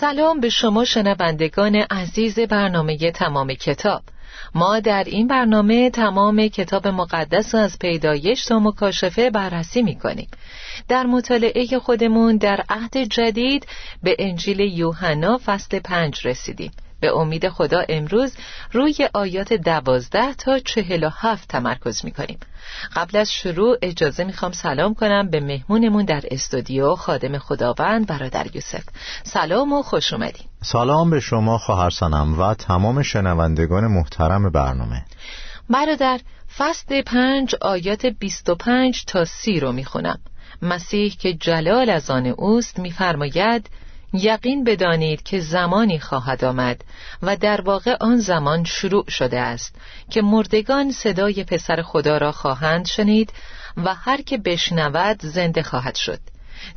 سلام به شما شنوندگان عزیز برنامه تمام کتاب. ما در این برنامه تمام کتاب مقدس از پیدایش تا مکاشفه بررسی می کنیم در مطالعه خودمون در عهد جدید به انجیل یوحنا فصل پنج رسیدیم. به امید خدا امروز روی آیات دوازده تا چهل و هفت تمرکز می کنیم قبل از شروع اجازه می‌خوام سلام کنم به مهمونمون در استودیو خادم خداوند برادر یوسف. سلام و خوش اومدین. سلام به شما خواهر سنم و تمام شنوندگان محترم برنامه. برادر فصل پنج آیات 25 تا سی رو می‌خونم. مسیح که جلال از آن اوست میفرماید یقین بدانید که زمانی خواهد آمد و در واقع آن زمان شروع شده است که مردگان صدای پسر خدا را خواهند شنید و هر که بشنود زنده خواهد شد.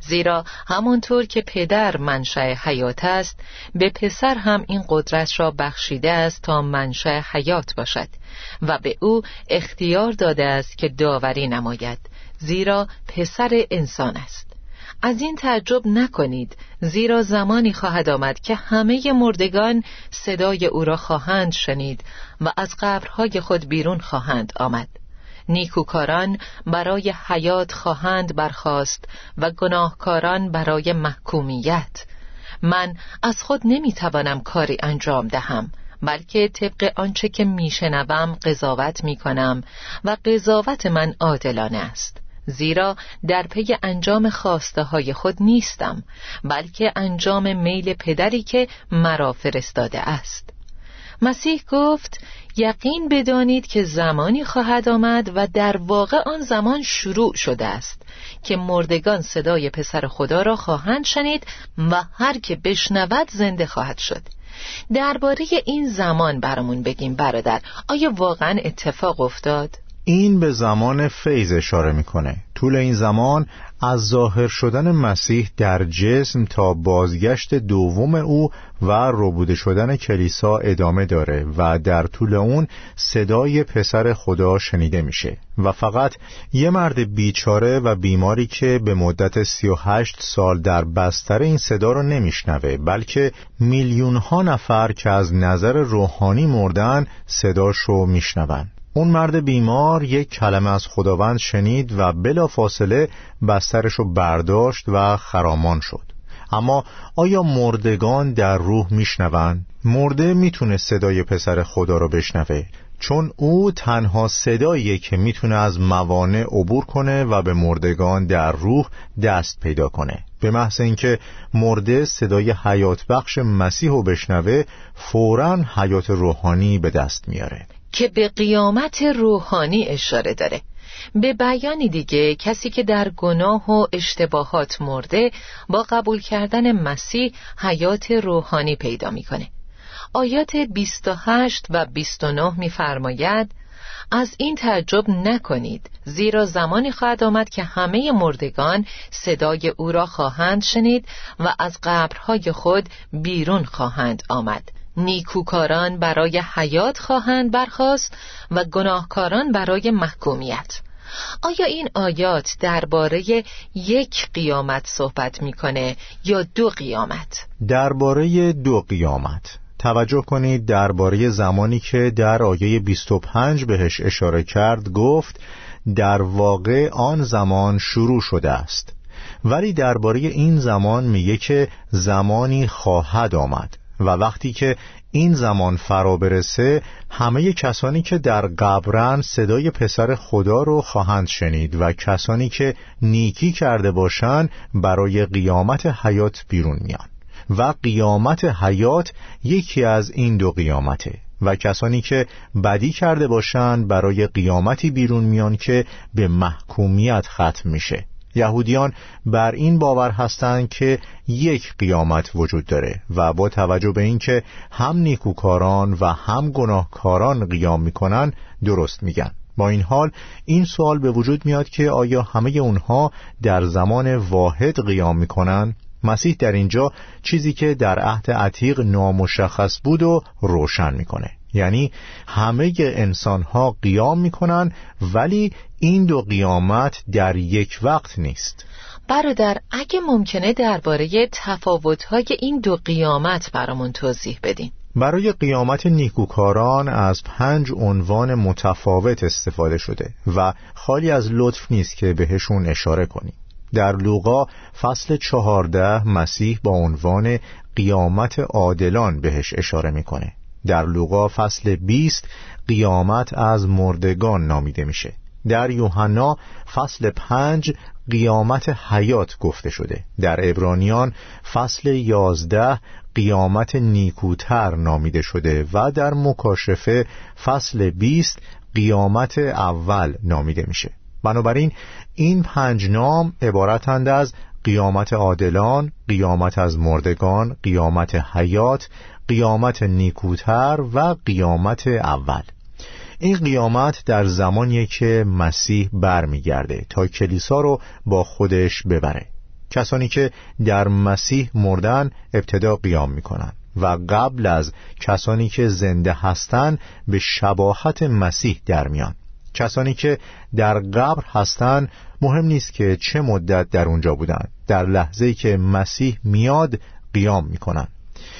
زیرا همانطور که پدر منشأ حیات است به پسر هم این قدرت را بخشیده است تا منشأ حیات باشد و به او اختیار داده است که داوری نماید زیرا پسر انسان است. از این تعجب نکنید. زیرا زمانی خواهد آمد که همه مردگان صدای او را خواهند شنید و از قبرهای خود بیرون خواهند آمد. نیکوکاران برای حیات خواهند برخاست و گناهکاران برای محکومیت. من از خود نمی‌توانم کاری انجام دهم بلکه طبق آنچه که میشنوم قضاوت می‌کنم و قضاوت من عادلانه است. زیرا در پی انجام خواسته های خود نیستم بلکه انجام میل پدری که مرا فرستاده است. مسیح گفت یقین بدانید که زمانی خواهد آمد و در واقع آن زمان شروع شده است که مردگان صدای پسر خدا را خواهند شنید و هر که بشنود زنده خواهد شد. درباره این زمان برامون بگیم برادر. آیا واقعا اتفاق افتاد؟ این به زمان فیض اشاره می‌کنه. طول این زمان از ظاهر شدن مسیح در جسم تا بازگشت دوم او و ربوده شدن کلیسا ادامه داره و در طول اون صدای پسر خدا شنیده میشه. و فقط یه مرد بیچاره و بیماری که به مدت 38 سال در بستر این صدا رو نمیشنوه بلکه میلیون ها نفر که از نظر روحانی مردن صداش رو میشنون. اون مرد بیمار یک کلمه از خداوند شنید و بلا فاصله بسترش رو برداشت و خرامان شد. اما آیا مردگان در روح میشنوند؟ مرده می‌تونه صدای پسر خدا رو بشنوه چون او تنها صداییه که می‌تونه از موانع عبور کنه و به مردگان در روح دست پیدا کنه. به محض اینکه مرده صدای حیات بخش مسیح رو بشنوه فورا حیات روحانی به دست میاره. که به قیامت روحانی اشاره داره. به بیانی دیگه کسی که در گناه و اشتباهات مرده با قبول کردن مسیح حیات روحانی پیدا می‌کنه. آیات 28 و 29 میفرماید از این تعجب نکنید زیرا زمانی خواهد آمد که همه مردگان صدای او را خواهند شنید و از قبرهای خود بیرون خواهند آمد. نیکوکاران برای حیات خواهند برخاست و گناهکاران برای محکومیت. آیا این آیات درباره یک قیامت صحبت می‌کنه یا دو قیامت؟ درباره دو قیامت. توجه کنید درباره زمانی که در آیه 25 بهش اشاره کرد گفت در واقع آن زمان شروع شده است. ولی درباره این زمان میگه که زمانی خواهد آمد. و وقتی که این زمان فرا برسه همه کسانی که در قبرن صدای پسر خدا رو خواهند شنید و کسانی که نیکی کرده باشند برای قیامت حیات بیرون میان. و قیامت حیات یکی از این دو قیامته. و کسانی که بدی کرده باشند برای قیامتی بیرون میان که به محکومیت ختم میشه. یهودیان بر این باور هستند که یک قیامت وجود داره و با توجه به اینکه هم نیکوکاران و هم گناهکاران قیام می‌کنن درست میگن. با این حال این سوال به وجود میاد که آیا همه اونها در زمان واحد قیام می‌کنن؟ مسیح در اینجا چیزی که در عهد عتیق نامشخص بود و روشن می‌کنه. یعنی همه انسان ها قیام می‌کنن ولی این دو قیامت در یک وقت نیست. برادر اگه ممکنه درباره تفاوت‌های این دو قیامت برامون توضیح بدین. برای قیامت نیکوکاران از پنج عنوان متفاوت استفاده شده و خالی از لطف نیست که بهشون اشاره کنیم. در لوقا فصل چهارده مسیح با عنوان قیامت عادلان بهش اشاره می‌کنه. در لوقا فصل 20 قیامت از مردگان نامیده میشه. در یوحنا فصل پنج قیامت حیات گفته شده. در ابرانیان فصل یازده قیامت نیکوتر نامیده شده و در مکاشفه فصل بیست قیامت اول نامیده میشه. بنابراین این پنج نام عبارتند از قیامت عادلان، قیامت از مردگان، قیامت حیات، قیامت نیکوتر و قیامت اول. این قیامت در زمانیه که مسیح برمیگرده تا کلیسا رو با خودش ببره. کسانی که در مسیح مردن ابتدا قیام می‌کنن و قبل از کسانی که زنده هستند به شباهت مسیح در میان. کسانی که در قبر هستند مهم نیست که چه مدت در اونجا بودن. در لحظه که مسیح میاد قیام می‌کنن.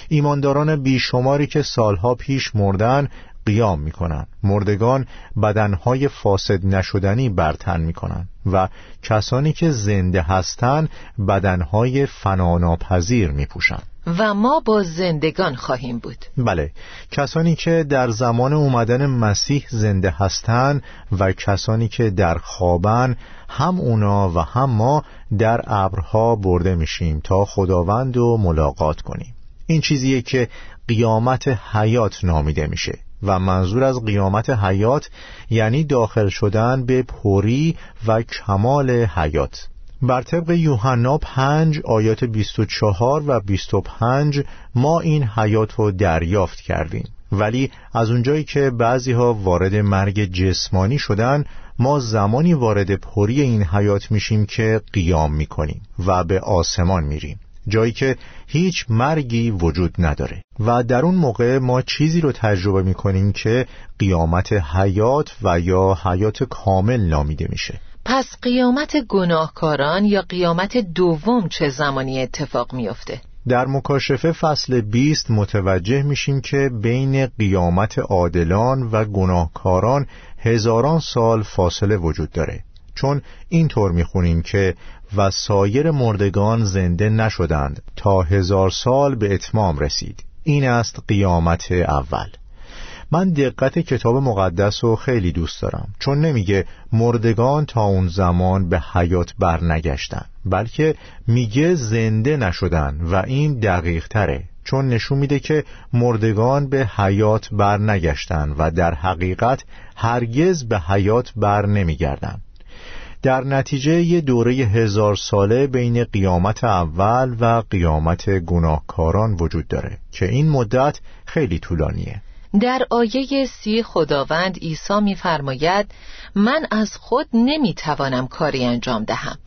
ایمانداران بیشماری که سالها پیش مردن قیام می‌کنن. مردگان بدنهای فاسد نشدنی برتن می‌کنن و کسانی که زنده هستند بدنهای فناناپذیر میپوشند و ما با زندگان خواهیم بود. بله کسانی که در زمان اومدن مسیح زنده هستند و کسانی که در خوابن هم اونا و هم ما در ابرها برده میشیم تا خداوند و ملاقات کنیم. این چیزیه که قیامت حیات نامیده میشه و منظور از قیامت حیات یعنی داخل شدن به پوری و کمال حیات. بر طبق یوحنا 5 آیات 24 و 25 ما این حیات رو دریافت کردیم. ولی از اونجایی که بعضی ها وارد مرگ جسمانی شدن ما زمانی وارد پوری این حیات میشیم که قیام می‌کنیم و به آسمان میریم. جایی که هیچ مرگی وجود نداره. و در اون موقع ما چیزی رو تجربه می‌کنیم که قیامت حیات و یا حیات کامل نامیده میشه. پس قیامت گناهکاران یا قیامت دوم چه زمانی اتفاق میافته؟ در مکاشفه فصل 20 متوجه میشیم که بین قیامت عادلان و گناهکاران هزاران سال فاصله وجود داره. چون اینطور می‌خونیم که و سایر مردگان زنده نشدند تا هزار سال به اتمام رسید. این است قیامت اول. من دقت کتاب مقدس رو خیلی دوست دارم چون نمیگه مردگان تا اون زمان به حیات برنگشتن بلکه میگه زنده نشدن و این دقیق تره چون نشون میده که مردگان به حیات برنگشتن و در حقیقت هرگز به حیات بر نمیگردن. در نتیجه یه دوره هزار ساله بین قیامت اول و قیامت گناهکاران وجود داره که این مدت خیلی طولانیه. در آیه سی خداوند عیسی میفرماید من از خود نمی‌توانم کاری انجام دهم.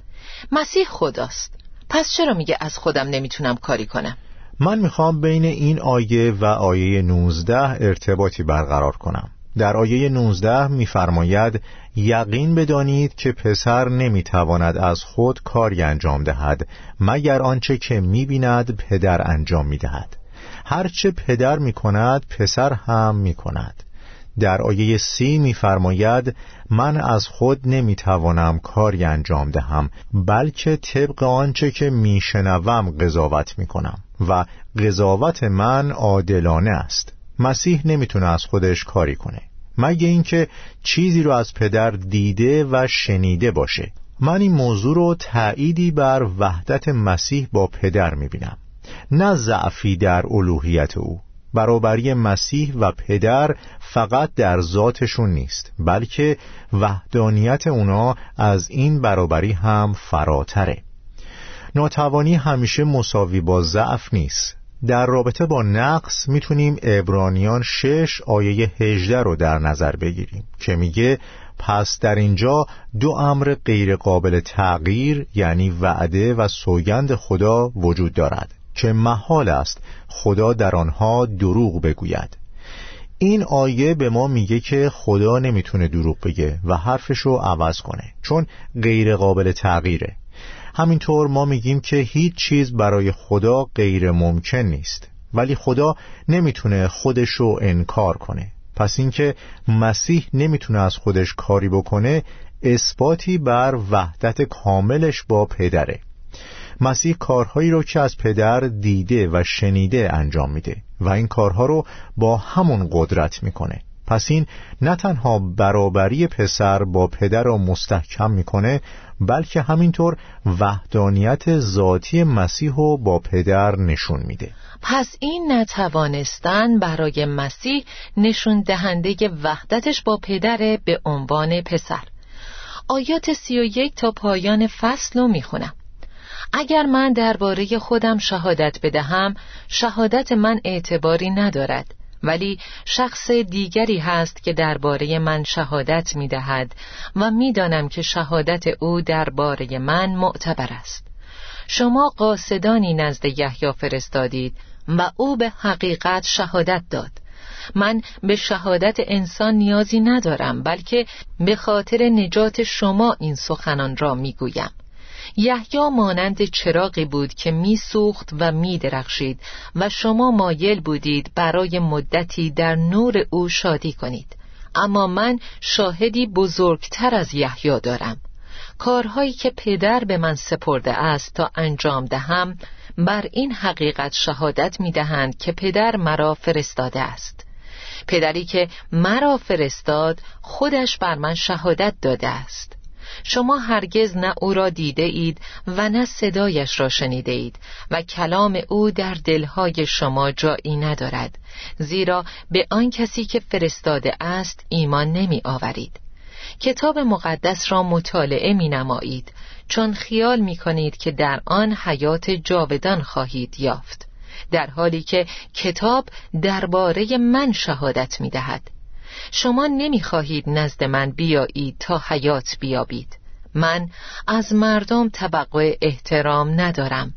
مسیح خداست. پس چرا میگه از خودم نمی‌تونم کاری کنم؟ من می‌خوام بین این آیه و آیه 19 ارتباطی برقرار کنم. در آیه 19 میفرماید یقین بدانید که پسر نمی‌تواند از خود کاری انجام دهد مگر آنچه که می‌بیند پدر انجام می‌دهد. هرچه پدر می‌کند پسر هم می‌کند. در آیه سی میفرماید من از خود نمی‌توانم کاری انجام دهم بلکه طبق آنچه که میشنوم قضاوت می‌کنم و قضاوت من عادلانه است. مسیح نمی‌تونه از خودش کاری کنه. مگه اینکه چیزی رو از پدر دیده و شنیده باشه. من این موضوع رو تأییدی بر وحدت مسیح با پدر می‌بینم. نه ضعفی در الوهیت او. برابری مسیح و پدر فقط در ذاتشون نیست بلکه وحدانیت اونا از این برابری هم فراتره. ناتوانی همیشه مساوی با ضعف نیست. در رابطه با نقص می‌تونیم ابرانیان شش آیه هجده رو در نظر بگیریم که میگه پس در اینجا دو امر غیر قابل تغییر یعنی وعده و سوگند خدا وجود دارد که محال است خدا در آنها دروغ بگوید. این آیه به ما میگه که خدا نمی‌تونه دروغ بگه و حرفشو عوض کنه چون غیر قابل تغییره. همینطور ما میگیم که هیچ چیز برای خدا غیر ممکن نیست ولی خدا نمی‌تونه خودشو انکار کنه. پس اینکه مسیح نمی‌تونه از خودش کاری بکنه اثباتی بر وحدت کاملش با پدره. مسیح کارهایی رو که از پدر دیده و شنیده انجام میده و این کارها رو با همون قدرت می‌کنه. پس این نه تنها برابری پسر با پدر را مستحکم می‌کنه بلکه همینطور وحدانیت ذاتی مسیح رو با پدر نشون میده. پس این نتوانستن برای مسیح نشون دهنده وحدتش با پدر به عنوان پسر. آیات سی و یک تا پایان فصل رو می‌خونم. اگر من درباره خودم شهادت بدهم شهادت من اعتباری ندارد. ولی شخص دیگری هست که درباره من شهادت می دهد و می‌دانم که شهادت او درباره من معتبر است. شما قاصدانی نزد یحیی فرستادید و او به حقیقت شهادت داد. من به شهادت انسان نیازی ندارم بلکه به خاطر نجات شما این سخنان را می‌گویم. یحیی مانند چراغی بود که میسوخت و میدرخشید و شما مایل بودید برای مدتی در نور او شادی کنید. اما من شاهدی بزرگتر از یحیی دارم. کارهایی که پدر به من سپرده است تا انجام دهم بر این حقیقت شهادت می‌دهند که پدر مرا فرستاده است. پدری که مرا فرستاد خودش بر من شهادت داده است. شما هرگز نه او را دیده اید و نه صدایش را شنیده اید و کلام او در دلهای شما جایی ندارد. زیرا به آن کسی که فرستاده است ایمان نمی آورید. کتاب مقدس را مطالعه می نمایید چون خیال می کنید که در آن حیات جاودان خواهید یافت. در حالی که کتاب درباره من شهادت می دهد. شما نمی‌خواهید نزد من بیایید تا حیات بیابید. من از مردم طبقه احترام ندارم.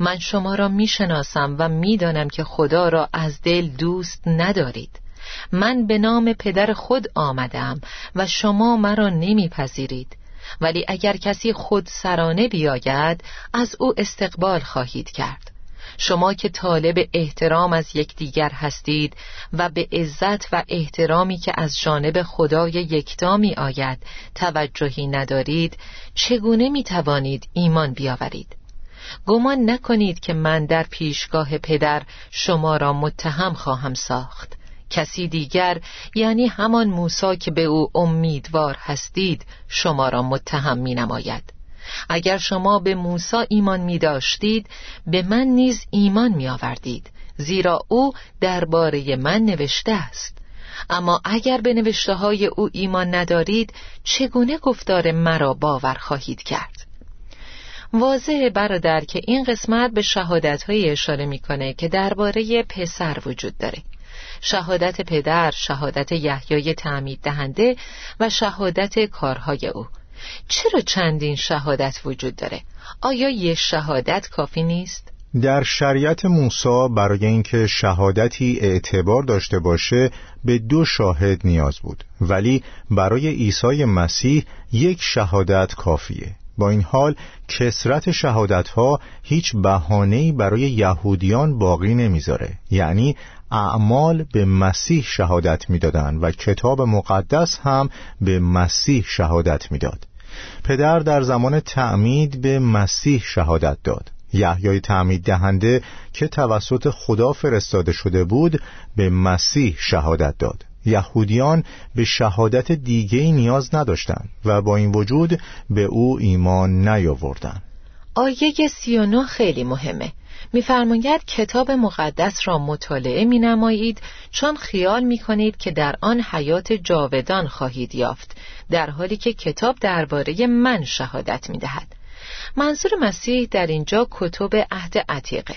من شما را می‌شناسم و می‌دانم که خدا را از دل دوست ندارید. من به نام پدر خود آمدم و شما مرا نمیپذیرید. ولی اگر کسی خود سرانه بیاید از او استقبال خواهید کرد. شما که طالب احترام از یکدیگر هستید و به عزت و احترامی که از جانب خدای یکتا می آید توجهی ندارید چگونه می توانید ایمان بیاورید؟ گمان نکنید که من در پیشگاه پدر شما را متهم خواهم ساخت. کسی دیگر یعنی همان موسا که به او امیدوار هستید شما را متهم می نماید اگر شما به موسی ایمان می داشتید به من نیز ایمان می آوردید زیرا او درباره من نوشته است. اما اگر به نوشته های او ایمان ندارید چگونه گفتار مرا باور خواهید کرد؟ واضح برادر که این قسمت به شهادت اشاره می‌کنه که درباره پسر وجود داره. شهادت پدر، شهادت یحیای تعمید دهنده و شهادت کارهای او. چرا چندین شهادت وجود داره؟ آیا یه شهادت کافی نیست؟ در شریعت موسی برای اینکه شهادتی اعتبار داشته باشه به دو شاهد نیاز بود ولی برای عیسی مسیح یک شهادت کافیه با این حال کسرت شهادت ها هیچ بهانه‌ای برای یهودیان باقی نمی‌ذاره یعنی اعمال به مسیح شهادت می‌دادند و کتاب مقدس هم به مسیح شهادت می‌داد پدر در زمان تعمید به مسیح شهادت داد. یحیای تعمید دهنده که توسط خدا فرستاده شده بود به مسیح شهادت داد. یهودیان به شهادت دیگه نیاز نداشتند و با این وجود به او ایمان نیاوردند. آیه سی و خیلی مهمه. میفرماید کتاب مقدس را مطالعه می نمایید چون خیال می کنید که در آن حیات جاودان خواهید یافت در حالی که کتاب درباره من شهادت می دهد. منظور مسیح در اینجا کتب عهد عتیقه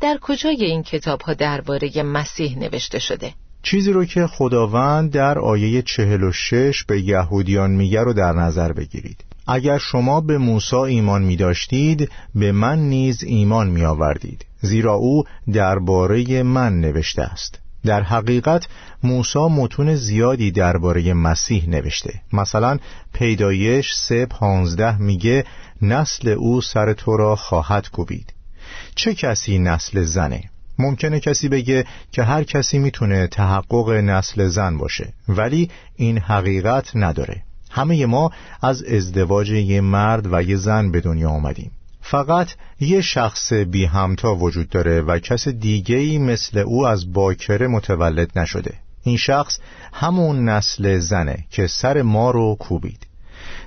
در کجای این کتاب ها درباره مسیح نوشته شده؟ چیزی رو که خداوند در آیه چهل و شش به یهودیان میگه رو در نظر بگیرید اگر شما به موسی ایمان می داشتید به من نیز ایمان می آوردید زیرا او درباره من نوشته است. در حقیقت موسی متون زیادی درباره مسیح نوشته. مثلا پیدایش سه پانزده میگه نسل او سر تو را خواهد کوبید. چه کسی نسل زنه؟ ممکنه کسی بگه که هر کسی می‌تونه تحقق نسل زن باشه ولی این حقیقت نداره. همه ما از ازدواج یه مرد و یه زن به دنیا آمدیم. فقط یه شخص بی همتا وجود داره و کس دیگهی مثل او از باکره متولد نشده. این شخص همون نسل زنه که سر ما رو کوبید.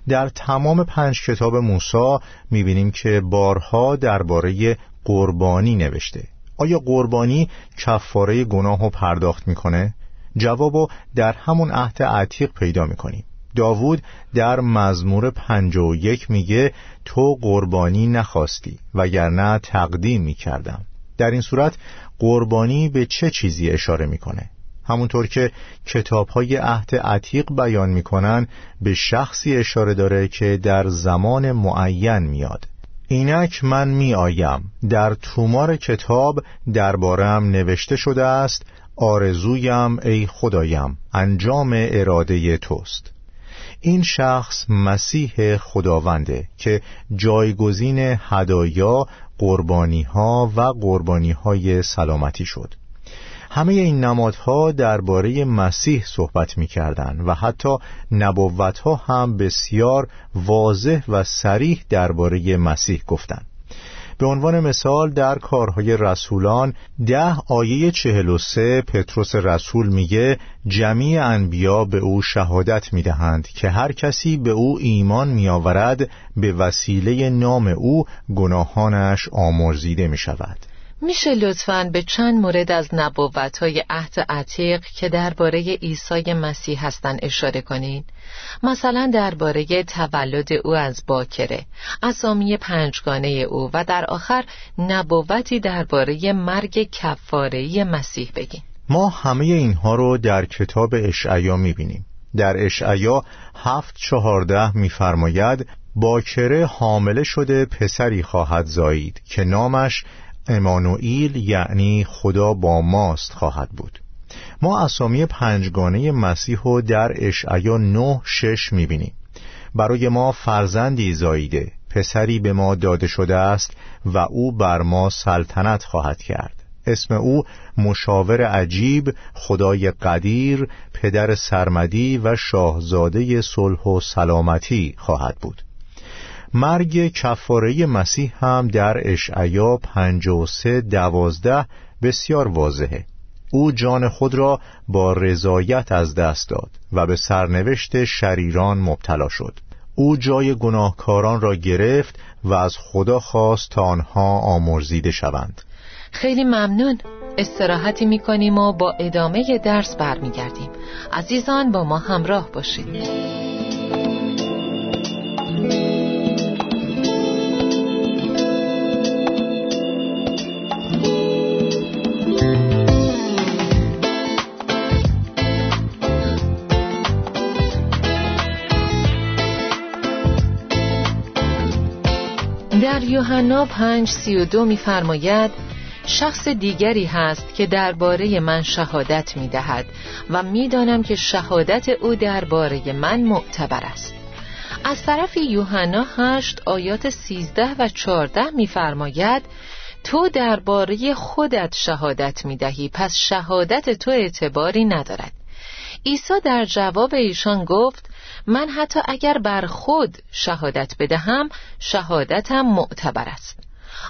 در تمام پنج کتاب موسی می‌بینیم که بارها درباره قربانی نوشته. آیا قربانی کفاره گناه رو پرداخت می‌کنه؟ جوابو در همون عهد عتیق پیدا می‌کنیم. داوود در مزمور پنج و یک میگه تو قربانی نخواستی وگرنه تقدیم می‌کردم. در این صورت قربانی به چه چیزی اشاره می‌کنه؟ همونطور که کتاب های عهد عتیق بیان می‌کنن به شخصی اشاره داره که در زمان معین میاد. اینک من می آیم در تومار کتاب دربارم نوشته شده است آرزویم ای خدایم انجام اراده توست. این شخص مسیح خداونده که جایگزین هدایا قربانی ها و قربانی های سلامتی شد همه این نمادها درباره مسیح صحبت می و حتی نبوتها هم بسیار واضح و سریح درباره مسیح گفتند. به عنوان مثال در کارهای رسولان ده آیه چهل و سه پتروس رسول میگه جمیع انبیا به او شهادت می‌دهند که هر کسی به او ایمان میآورد به وسیله نام او گناهانش آمرزیده می شود میشه لطفا به چند مورد از نبوت های عهد عتیق که درباره عیسی مسیح هستن اشاره کنین؟ مثلا درباره تولد او از باکره، اسامی پنجگانه او و در آخر نبوتی درباره مرگ کفاره مسیح بگین. ما همه اینها رو در کتاب اشعیا می‌بینیم. در اشعیا هفت چهارده میفرماید باکره حامله شده پسری خواهد زایید که نامش امانوئیل یعنی خدا با ماست خواهد بود. ما اسامی پنجگانه مسیح رو در اشعیا نه شش می‌بینیم. برای ما فرزندی زاییده. پسری به ما داده شده است و او بر ما سلطنت خواهد کرد. اسم او مشاور عجیب خدای قدیر پدر سرمدی و شاهزاده صلح و سلامتی خواهد بود. مرگ کفاره مسیح هم در اشعیا سه دوازده بسیار واضحه. او جان خود را با رضایت از دست داد و به سرنوشت شریران مبتلا شد. او جای گناهکاران را گرفت و از خدا خواست تا آنها آمرزیده شوند. خیلی ممنون. استراحتی می‌کنیم و با ادامه درس برمیگردیم. عزیزان با ما همراه باشید. یوحنا 5 سی میفرماید شخص دیگری هست که درباره من شهادت می دهد و می‌دانم که شهادت او درباره من معتبر است. از طرف یوحنا 8 آیات 13 و 14 میفرماید تو درباره خودت شهادت می دهی پس شهادت تو اعتباری ندارد. عیسی در جواب ایشان گفت من حتی اگر بر خود شهادت بدهم شهادتم معتبر است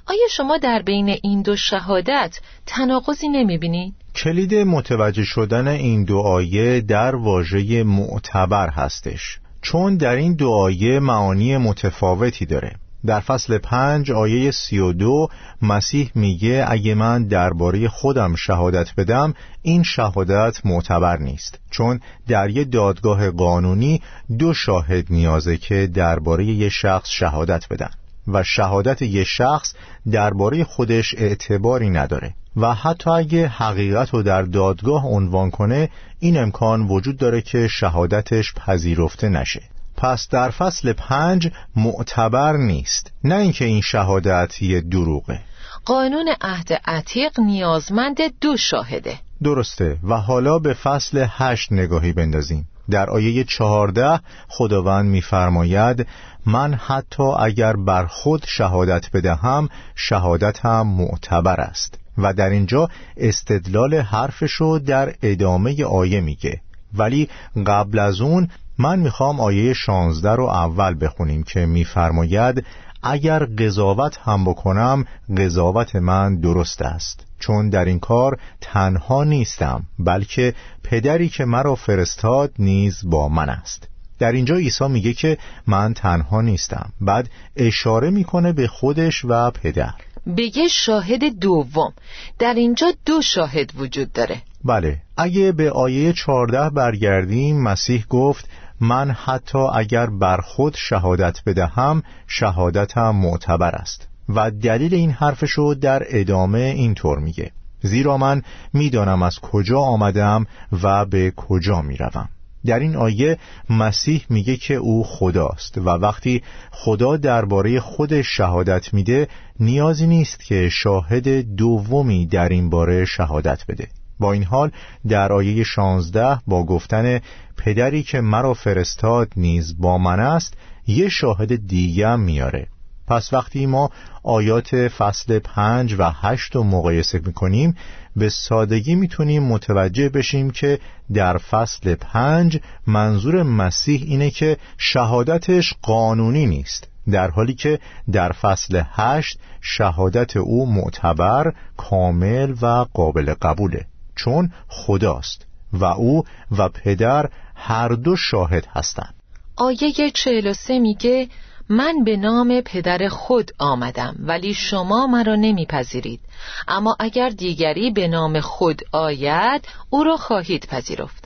آیا شما در بین این دو شهادت تناقضی نمی‌بینید؟ کلید متوجه شدن این دو آیه در واژه معتبر هستش چون در این دو آیه معانی متفاوتی داره در فصل پنج آیه سی و دو مسیح میگه اگه من درباره خودم شهادت بدم این شهادت معتبر نیست. چون در یه دادگاه قانونی دو شاهد نیازه که درباره یه شخص شهادت بدن و شهادت یه شخص درباره خودش اعتباری نداره. و حتی اگه حقیقت رو در دادگاه عنوان کنه این امکان وجود داره که شهادتش پذیرفته نشه. پس در فصل پنج معتبر نیست نه اینکه این شهادت یه دروغه. قانون عهد عتیق نیازمند دو شاهده. درسته و حالا به فصل هشت نگاهی بندازیم. در آیه چهارده خداوند میفرماید من حتی اگر بر خود شهادت بدهم شهادت هم معتبر است. و در اینجا استدلال حرفشو در ادامه آیه میگه. ولی قبل از اون من می‌خوام آیه 16 رو اول بخونیم که میفرماید اگر قضاوت هم بکنم قضاوت من درست است. چون در این کار تنها نیستم بلکه پدری که مرا فرستاد نیز با من است. در اینجا عیسی میگه که من تنها نیستم. بعد اشاره می‌کنه به خودش و پدر. بگه شاهد دوم. در اینجا دو شاهد وجود داره. بله اگه به آیه 14 برگردیم مسیح گفت من حتی اگر بر خود شهادت بدهم شهادتم معتبر است. و دلیل این حرفشو در ادامه اینطور میگه. زیرا من می‌دانم از کجا آمدم و به کجا می‌روم. در این آیه مسیح میگه که او خداست و وقتی خدا درباره خودش شهادت میده نیازی نیست که شاهد دومی در این باره شهادت بده. با این حال در آیه 16 با گفتن پدری که مرا فرستاد نیز با من است یه شاهد دیگه میاره. پس وقتی ما آیات فصل پنج و هشت رو مقایسه می‌کنیم به سادگی می‌تونیم متوجه بشیم که در فصل پنج منظور مسیح اینه که شهادتش قانونی نیست در حالی که در فصل هشت شهادت او معتبر کامل و قابل قبوله. چون خداست و او و پدر هر دو شاهد هستند. آیه 43 میگه من به نام پدر خود آمدم ولی شما مرا نمیپذیرید. اما اگر دیگری به نام خود آید او را خواهید پذیرفت.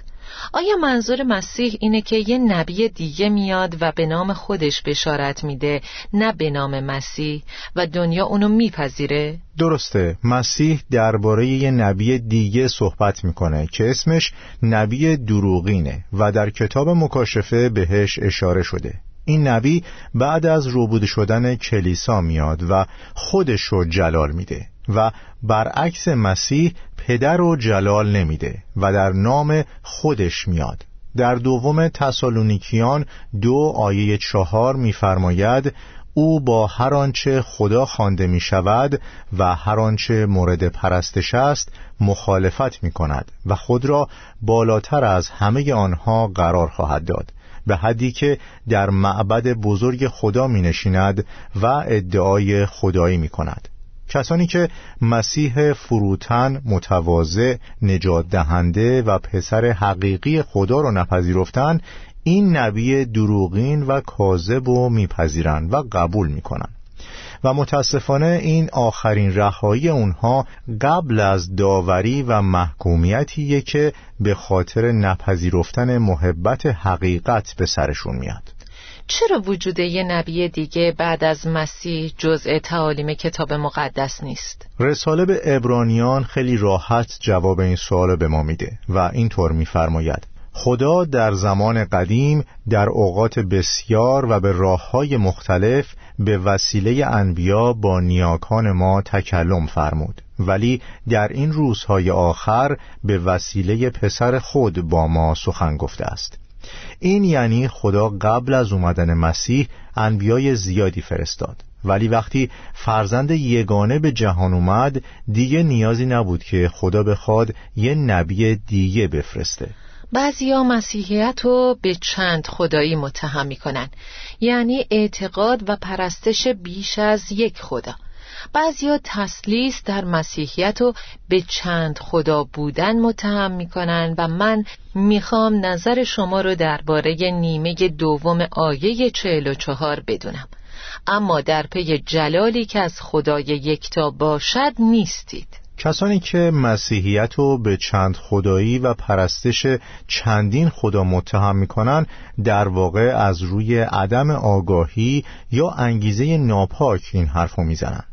آیا منظور مسیح اینه که یه نبی دیگه میاد و به نام خودش بشارت میده نه به نام مسیح و دنیا اونو میپذیره؟ درسته. مسیح درباره یه نبی دیگه صحبت می‌کنه که اسمش نبی دروغینه و در کتاب مکاشفه بهش اشاره شده. این نبی بعد از روبود شدن کلیسا میاد و خودش رو جلال میده. و برعکس مسیح پدر رو جلال نمیده و در نام خودش میاد. در دوم تسالونیکیان دو آیه چهار میفرماید او با هر آنچه خدا خوانده می شود و هر آنچه مورد پرستش است مخالفت می کند و خود را بالاتر از همه آنها قرار خواهد داد. به حدی که در معبد بزرگ خدا می نشیند و ادعای خدایی می کند کسانی که مسیح فروتن متواضع نجات دهنده و پسر حقیقی خدا را نپذیرفتند این نبی دروغین و کاذب و میپذیرند و قبول می‌کنند و متاسفانه این آخرین رهایی اونها قبل از داوری و محکومیتیه که به خاطر نپذیرفتن محبت حقیقت به سرشون میاد. چرا وجود یه نبی دیگه بعد از مسیح جزء تعالیم کتاب مقدس نیست؟ رساله به ابرانیان خیلی راحت جواب این سوال به ما میده و اینطور میفرماید. خدا در زمان قدیم در اوقات بسیار و به راه های مختلف به وسیله انبیا با نیاکان ما تکلم فرمود. ولی در این روزهای آخر به وسیله پسر خود با ما سخن گفته است. این یعنی خدا قبل از اومدن مسیح انبیای زیادی فرستاد. ولی وقتی فرزند یگانه به جهان اومد دیگه نیازی نبود که خدا بخواد یه نبی دیگه بفرسته. بعضیا مسیحیت رو به چند خدایی متهم می‌کنن. یعنی اعتقاد و پرستش بیش از یک خدا. بعضیا تسلیس در مسیحیت رو به چند خدا بودن متهم می‌کنن و من می‌خوام نظر شما رو درباره نیمه دوم آیه چهل و چهار بدونم. اما در پی جلالی که از خدای یکتا باشد نیستید. کسانی که مسیحیت رو به چند خدایی و پرستش چندین خدا متهم می‌کنن در واقع از روی عدم آگاهی یا انگیزه ناپاک این حرف رو می‌زنن.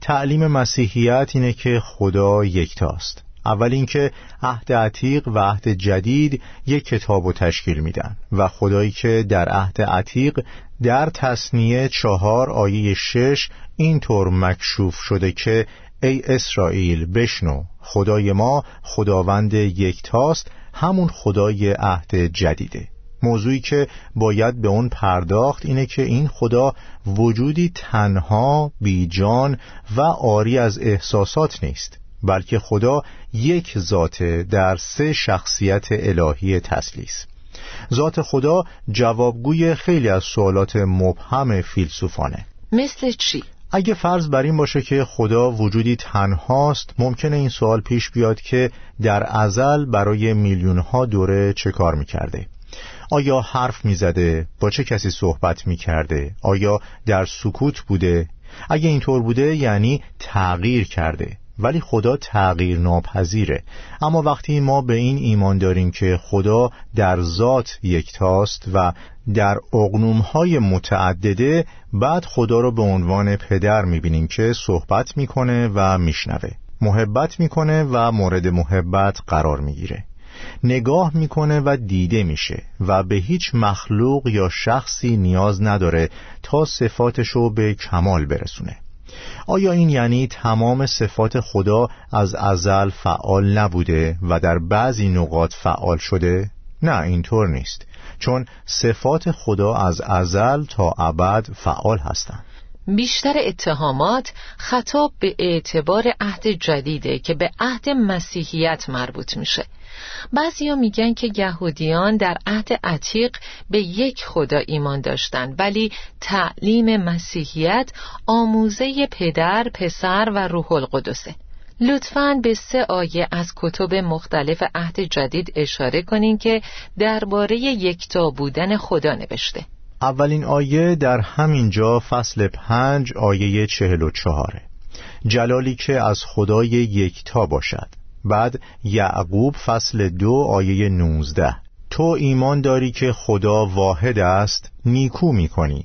تعلیم مسیحیت اینه که خدا یکتاست. اول اینکه عهد عتیق و عهد جدید یک کتاب رو تشکیل میدن و خدایی که در عهد عتیق در تصنیه چهار آیه شش اینطور مکشوف شده که ای اسرائیل بشنو خدای ما خداوند یکتاست همون خدای عهد جدیده. موضوعی که باید به اون پرداخت اینه که این خدا وجودی تنها بیجان و آری از احساسات نیست بلکه خدا یک ذاته در سه شخصیت الهی تسلیس. ذات خدا جوابگوی خیلی از سوالات مبهم فیلسوفانه. مثل چی؟ اگه فرض بر این باشه که خدا وجودی تنهاست ممکنه این سوال پیش بیاد که در ازل برای میلیون ها دوره چه کار می‌کرده؟ آیا حرف می‌زده؟ با چه کسی صحبت می‌کرده؟ آیا در سکوت بوده؟ اگه اینطور بوده یعنی تغییر کرده. ولی خدا تغییر ناپذیره. اما وقتی ما به این ایمان داریم که خدا در ذات یکتاست و در اقنومهای متعدده بعد خدا رو به عنوان پدر می‌بینیم که صحبت می‌کنه و میشنوه. محبت می‌کنه و مورد محبت قرار می‌گیره. نگاه می‌کنه و دیده میشه و به هیچ مخلوق یا شخصی نیاز نداره تا صفاتشو به کمال برسونه آیا این یعنی تمام صفات خدا از ازل فعال نبوده و در بعضی نقاط فعال شده؟ نه اینطور نیست چون صفات خدا از ازل تا ابد فعال هستند بیشتر اتهامات خطاب به اعتبار عهد جدیده که به عهد مسیحیت مربوط میشه. بعضیا میگن که یهودیان در عهد عتیق به یک خدا ایمان داشتند ولی تعلیم مسیحیت آموزه پدر، پسر و روح القدسه. لطفاً به سه آیه از کتب مختلف عهد جدید اشاره کنین که درباره یکتا بودن خدا نوشته. اولین آیه در همین جا فصل پنج آیه چهل و چهاره جلالی که از خدای یکتا باشد. بعد یعقوب فصل دو آیه نوزده. تو ایمان داری که خدا واحد است نیکو می‌کنی.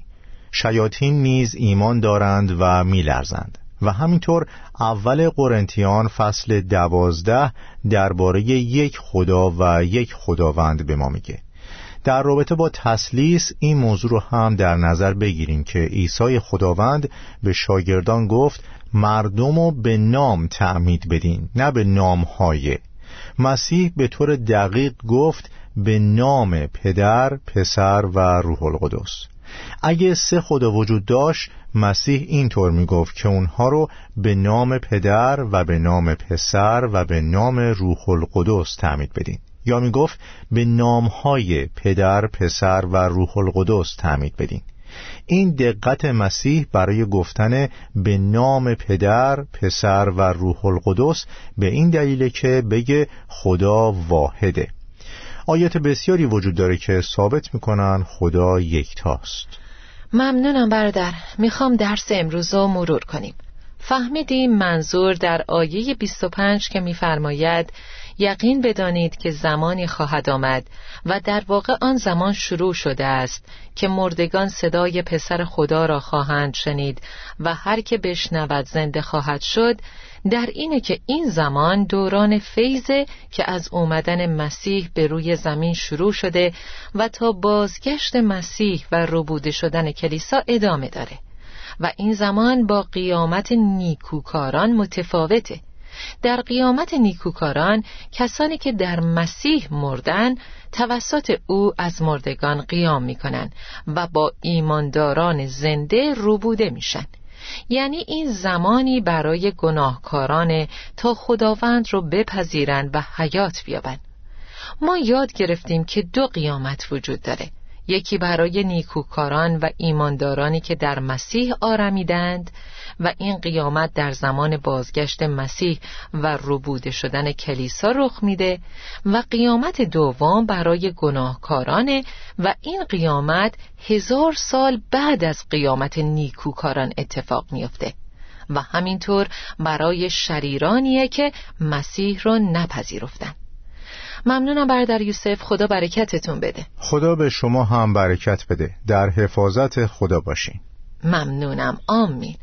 شیاطین نیز ایمان دارند و میلرزند. و همینطور اول قرنتیان فصل دوازده درباره یک خدا و یک خداوند به ما میگه. در رابطه با تسلیس این موضوع رو هم در نظر بگیریم که عیسی خداوند به شاگردان گفت مردم رو به نام تعمید بدین نه به نام های مسیح به طور دقیق گفت به نام پدر، پسر و روح القدس. اگه سه خدا وجود داشت مسیح اینطور می‌گفت که اونها رو به نام پدر و به نام پسر و به نام روح القدس تعمید بدین. یا می‌گفت به نامهای پدر، پسر و روح القدس تعمید بدین. این دقت مسیح برای گفتن به نام پدر، پسر و روح القدس به این دلیل که بگه خدا واحده. آیات بسیاری وجود داره که ثابت می‌کنن خدا یکتاست. ممنونم برادر. می‌خوام درس امروز رو مرور کنیم. فهمیدیم منظور در آیه 25 که میفرماید یقین بدانید که زمانی خواهد آمد و در واقع آن زمان شروع شده است که مردگان صدای پسر خدا را خواهند شنید و هر که بشنود زنده خواهد شد در اینه که این زمان دوران فیضه که از اومدن مسیح به روی زمین شروع شده و تا بازگشت مسیح و ربوده شدن کلیسا ادامه داره. و این زمان با قیامت نیکوکاران متفاوته. در قیامت نیکوکاران کسانی که در مسیح مردن توسط او از مردگان قیام می‌کنن و با ایمانداران زنده روبوده میشن. یعنی این زمانی برای گناهکاران تا خداوند رو بپذیرند و حیات بیابند ما یاد گرفتیم که دو قیامت وجود داره. یکی برای نیکوکاران و ایماندارانی که در مسیح آرمیدند و این قیامت در زمان بازگشت مسیح و ربوده شدن کلیسا رخ میده و قیامت دوم برای گناهکارانه و این قیامت هزار سال بعد از قیامت نیکوکاران اتفاق میافته و همینطور برای شریرانیه که مسیح را نپذیرفتن. ممنونم برادر یوسف. خدا برکتتون بده. خدا به شما هم برکت بده. در حفاظت خدا باشین. ممنونم. آمین.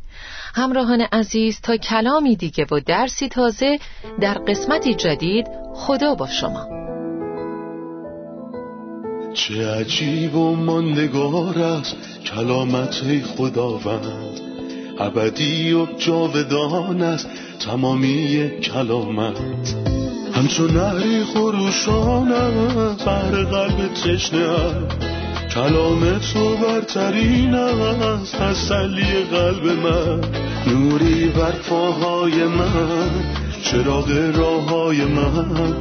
همراهان عزیز تا کلامی دیگه و درسی تازه در قسمتی جدید خدا با شما. چه عجیب و ماندگار است کلامت خداوند. ابدی و جاودان است تمامی کلامت. همچون نهری خروشان بر قلب تشنه کلام تو برترین است تسلی قلب من. نوری بر پاهای من چراغ راه های من.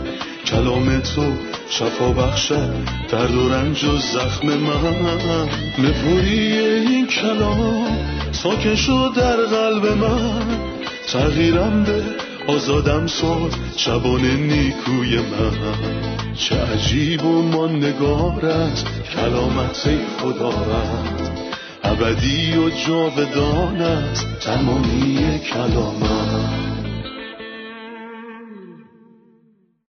کلام تو شفا بخشد درد و رنج و زخم من. نپوری این کلام ساکن شد در قلب من. تغییرم به آزادم ساد شبان نیکوی من. چه عجیب و ماندگار است کلامت خدا رد ابدی و جاودان است تمامی کلامت.